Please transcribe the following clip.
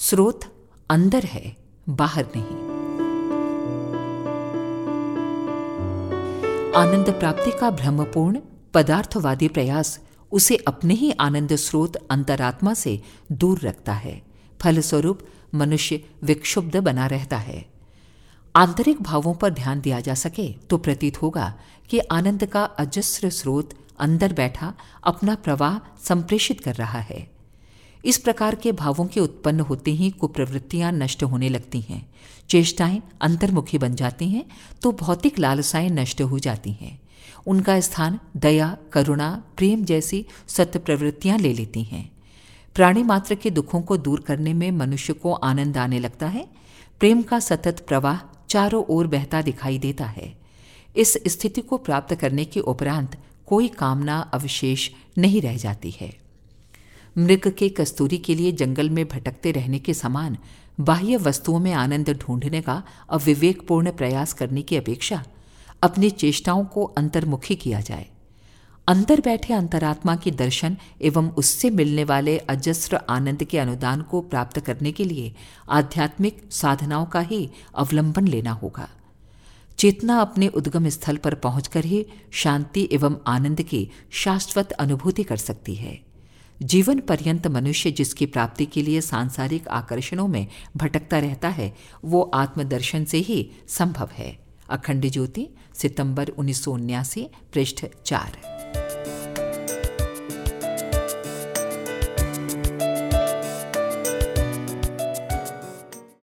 स्रोत अंदर है, बाहर नहीं। आनंद प्राप्ति का भ्रमपूर्ण, पदार्थवादी प्रयास उसे अपने ही आनंद स्रोत अंतरात्मा से दूर रखता है। फलस्वरूप मनुष्य विक्षुब्ध बना रहता है। आंतरिक भावों पर ध्यान दिया जा सके तो प्रतीत होगा कि आनंद का अजस्र स्रोत अंदर बैठा अपना प्रवाह संप्रेषित कर रहा है। इस प्रकार के भावों के उत्पन्न होते ही कुप्रवृत्तियाँ नष्ट होने लगती हैं। चेष्टाएँ अंतर्मुखी बन जाती हैं तो भौतिक लालसाएँ नष्ट हो जाती हैं। उनका स्थान दया, करुणा, प्रेम जैसी सत्य प्रवृत्तियाँ ले लेती हैं। प्राणी मात्र के दुखों को दूर करने में मनुष्य को आनंद आने लगता है। प्रेम का सतत प्रवाह चारों ओर बहता दिखाई देता है। इस स्थिति को प्राप्त करने के उपरांत कोई कामना, अवशेष नहीं रह जाती है। मृग के कस्तूरी के लिए जंगल में भटकते रहने के समान बाह्य वस्तुओं में आनंद ढूँढने का अविवेकपूर्ण प्रयास करने की अपेक्षा अपनी चेष्टाओं को अंतर्मुखी किया जाए। अंदर बैठे अंतरात्मा के दर्शन एवं उससे मिलने वाले अजस्र आनंद के अनुदान को प्राप्त करने के लिए आध्यात्मिक साधनाओं का ही अवलंबन लेना होगा। चेतना अपने उद्गम स्थल पर पहुंचकर ही शांति एवं आनंद की शाश्वत अनुभूति कर सकती है। जीवन पर्यंत मनुष्य जिसकी प्राप्ति के लिए सांसारिक आकर्षणों में भटकता रहता है, वो आत्मदर्शन से ही संभव है। अखंड ज्योति, सितंबर उन्नीस सौ उन्यासी, पृष्ठ चार।